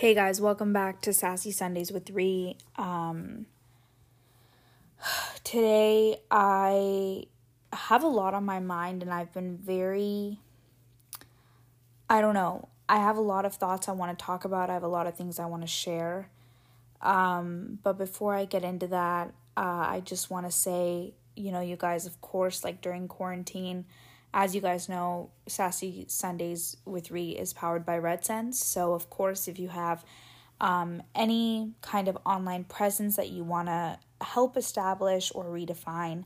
Hey guys, welcome back to Sassy Sundays with Ree. Um, today I have a lot on my mind and I've been very, I don't know, I have a lot of thoughts I want to talk about. I have a lot of things I want to share. Um, but before I get into that, uh, I just want to say, you know, you guys, of course, like during quarantine, as you guys know, Sassy Sundays with Ree is powered by RedSense. So, of course, if you have um, any kind of online presence that you want to help establish or redefine,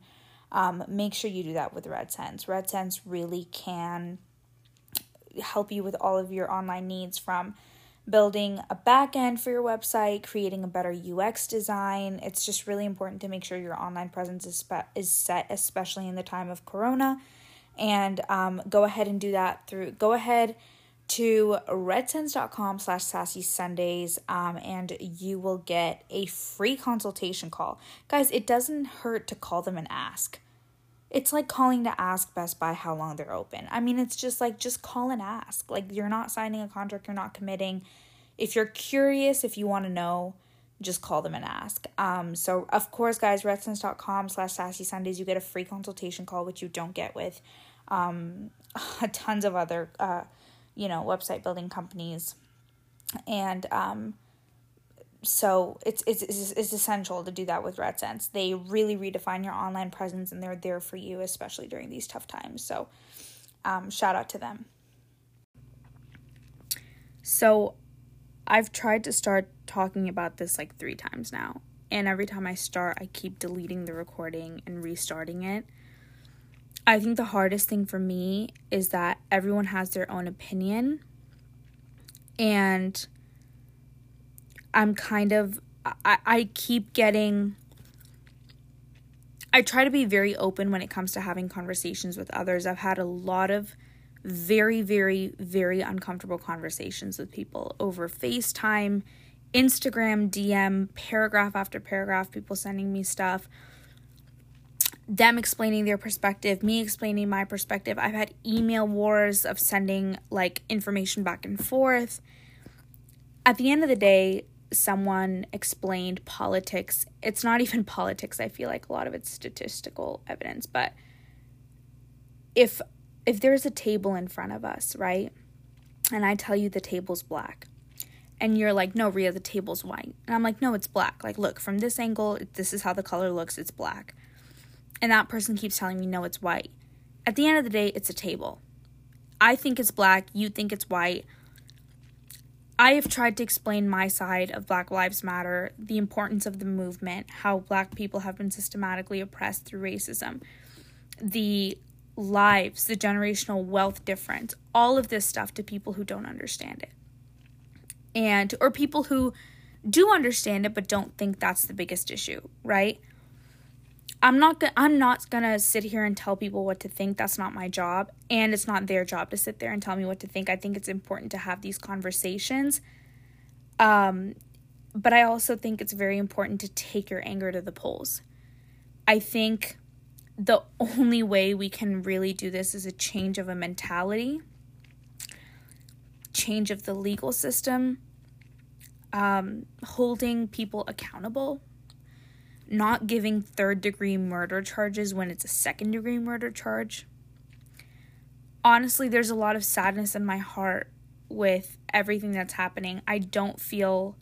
um, make sure you do that with RedSense. RedSense really can help you with all of your online needs from building a backend for your website, creating a better UX design. It's just really important to make sure your online presence is, spe- is set, especially in the time of Corona and um, go ahead and do that through go ahead to redsense.com slash sassy sundays um, and you will get a free consultation call. Guys it doesn't hurt to call them and ask. It's like calling to ask best buy how long they're open. I mean it's just like just call and ask. Like you're not signing a contract you're not committing. If you're curious if you want to know just call them and ask. Um, so of course, guys, redsense.com slash sassy Sundays, you get a free consultation call, which you don't get with um, tons of other, uh, you know, website building companies. And um, so it's, it's, it's, it's essential to do that with RedSense. They really redefine your online presence and they're there for you, especially during these tough times. So um, shout out to them. So I've tried to start talking about this like three times now. And every time I start, I keep deleting the recording and restarting it. I think the hardest thing for me is that everyone has their own opinion. And I'm kind of, I, I keep getting, I try to be very open when it comes to having conversations with others. I've had a lot of very, very, very uncomfortable conversations with people over FaceTime, Instagram, DM, paragraph after paragraph, people sending me stuff, them explaining their perspective, me explaining my perspective. I've had email wars of sending like information back and forth. At the end of the day, someone explained politics. It's not even politics, I feel like a lot of it's statistical evidence, but if if there's a table in front of us, right? And I tell you the table's black. And you're like, no, Ria, the table's white. And I'm like, no, it's black. Like, look, from this angle, this is how the color looks, it's black. And that person keeps telling me, no, it's white. At the end of the day, it's a table. I think it's black, you think it's white. I have tried to explain my side of Black Lives Matter, the importance of the movement, how black people have been systematically oppressed through racism, the lives, the generational wealth difference, all of this stuff to people who don't understand it. And, or people who do understand it but don't think that's the biggest issue, right? I'm not gonna I'm not gonna sit here and tell people what to think. That's not my job. And it's not their job to sit there and tell me what to think. I think it's important to have these conversations. Um, but I also think it's very important to take your anger to the polls. I think the only way we can really do this is a change of a mentality, change of the legal system, um, holding people accountable, not giving third degree murder charges when it's a second degree murder charge. Honestly, there's a lot of sadness in my heart with everything that's happening. I don't feel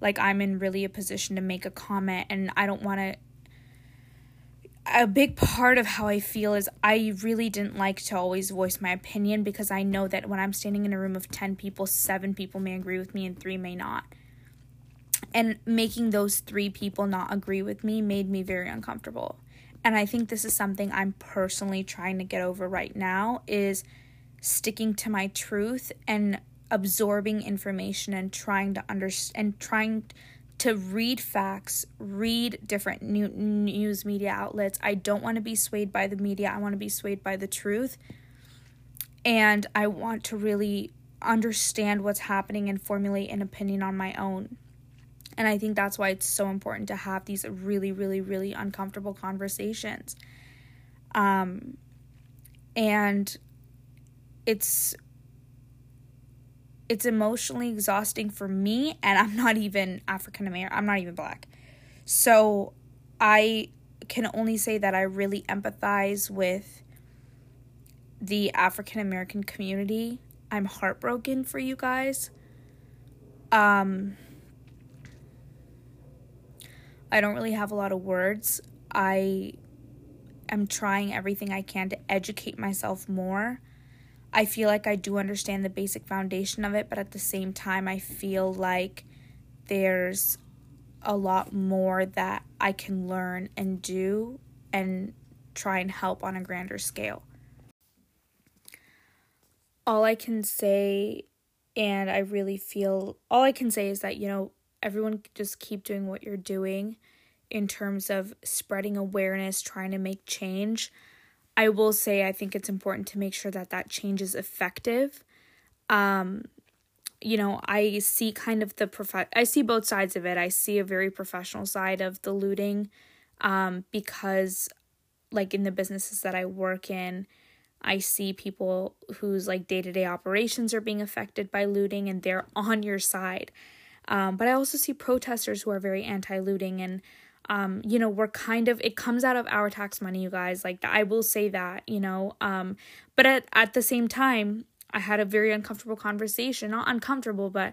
like I'm in really a position to make a comment, and I don't want to a big part of how I feel is I really didn't like to always voice my opinion because I know that when I'm standing in a room of 10 people, seven people may agree with me and three may not. And making those three people not agree with me made me very uncomfortable. And I think this is something I'm personally trying to get over right now is sticking to my truth and absorbing information and trying to understand and trying to read facts, read different new, news media outlets. I don't want to be swayed by the media. I want to be swayed by the truth. And I want to really understand what's happening and formulate an opinion on my own. And I think that's why it's so important to have these really, really, really uncomfortable conversations. Um, and it's it's emotionally exhausting for me and I'm not even African American. I'm not even black. So I can only say that I really empathize with the African American community. I'm heartbroken for you guys. Um I don't really have a lot of words. I am trying everything I can to educate myself more. I feel like I do understand the basic foundation of it, but at the same time, I feel like there's a lot more that I can learn and do and try and help on a grander scale. All I can say, and I really feel, all I can say is that, you know, everyone just keep doing what you're doing in terms of spreading awareness, trying to make change. I will say I think it's important to make sure that that change is effective. Um, you know, I see kind of the prof- I see both sides of it. I see a very professional side of the looting um, because like in the businesses that I work in, I see people whose like day-to-day operations are being affected by looting and they're on your side. Um, but I also see protesters who are very anti-looting and um, you know, we're kind of it comes out of our tax money, you guys. Like I will say that, you know. Um, but at at the same time, I had a very uncomfortable conversation, not uncomfortable, but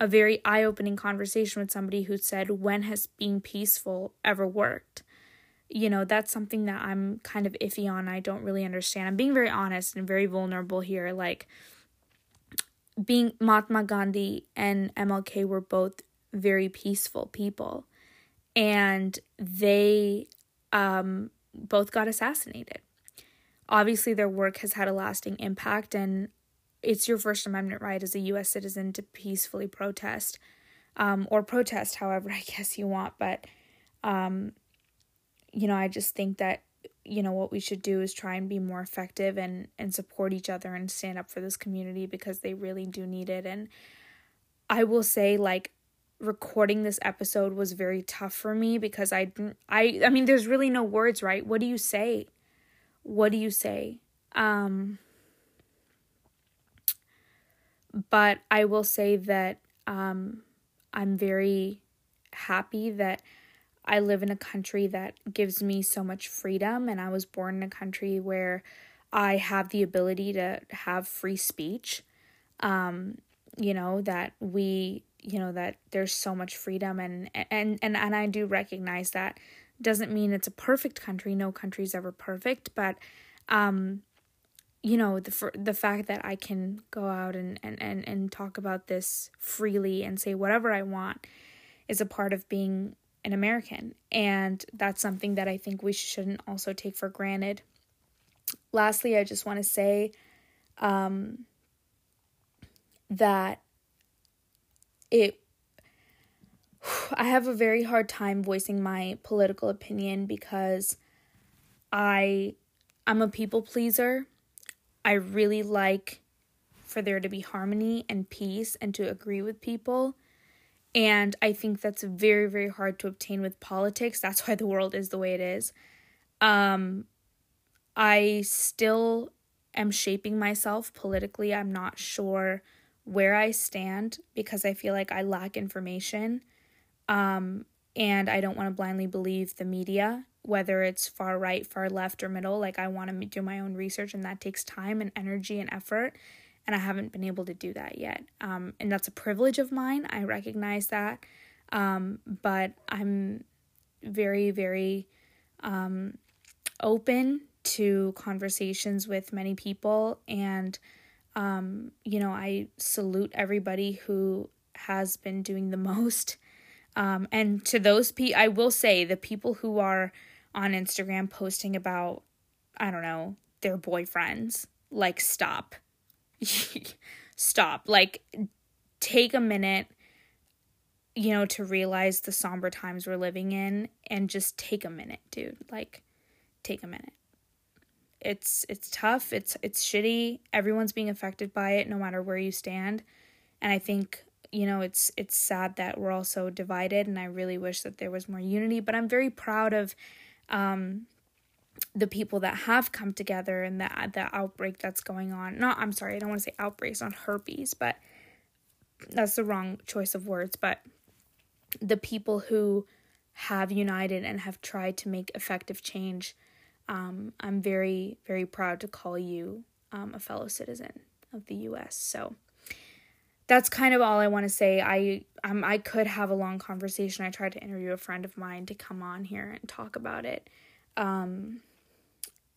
a very eye opening conversation with somebody who said, When has being peaceful ever worked? You know, that's something that I'm kind of iffy on. I don't really understand. I'm being very honest and very vulnerable here. Like, being Mahatma Gandhi and MLK were both very peaceful people, and they um, both got assassinated. Obviously, their work has had a lasting impact, and it's your First Amendment right as a U.S. citizen to peacefully protest, um, or protest however I guess you want. But, um, you know, I just think that you know what we should do is try and be more effective and and support each other and stand up for this community because they really do need it. And I will say, like, recording this episode was very tough for me because I I I mean, there's really no words, right? What do you say? What do you say? Um but I will say that um, I'm very happy that I live in a country that gives me so much freedom, and I was born in a country where I have the ability to have free speech. Um, you know that we, you know that there's so much freedom, and and and and I do recognize that doesn't mean it's a perfect country. No country's ever perfect, but um, you know the for the fact that I can go out and, and and and talk about this freely and say whatever I want is a part of being an American and that's something that I think we shouldn't also take for granted. Lastly, I just want to say um, that it I have a very hard time voicing my political opinion because I I'm a people pleaser I really like for there to be harmony and peace and to agree with people. And I think that's very, very hard to obtain with politics. That's why the world is the way it is. Um, I still am shaping myself politically. I'm not sure where I stand because I feel like I lack information. Um, and I don't want to blindly believe the media whether it's far right, far left, or middle. Like, I want to do my own research, and that takes time and energy and effort. And I haven't been able to do that yet. Um, and that's a privilege of mine. I recognize that. Um, but I'm very, very um, open to conversations with many people. And, um, you know, I salute everybody who has been doing the most. Um, and to those people, I will say the people who are on Instagram posting about, I don't know, their boyfriends. Like, stop. stop. Like, take a minute, you know, to realize the somber times we're living in and just take a minute, dude. Like, take a minute. It's it's tough. It's it's shitty. Everyone's being affected by it no matter where you stand. And I think you know it's it's sad that we're all so divided and i really wish that there was more unity but i'm very proud of um, the people that have come together and the the outbreak that's going on. Not I'm sorry, I don't want to say outbreaks on herpes, but that's the wrong choice of words, but the people who have united and have tried to make effective change, um, I'm very, very proud to call you um, a fellow citizen of the U.S. So that's kind of all I want to say. I um, I could have a long conversation. I tried to interview a friend of mine to come on here and talk about it. Um,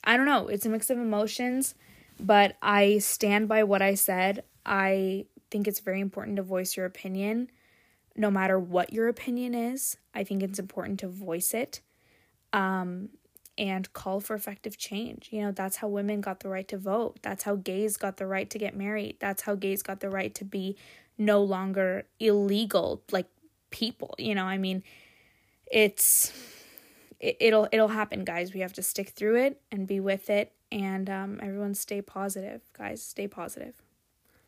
I don't know. It's a mix of emotions, but I stand by what I said. I think it's very important to voice your opinion, no matter what your opinion is. I think it's important to voice it um, and call for effective change. You know, that's how women got the right to vote. That's how gays got the right to get married. That's how gays got the right to be no longer illegal, like people. You know, I mean, it's it, it'll it'll happen, guys. We have to stick through it and be with it, and um, everyone stay positive, guys. Stay positive.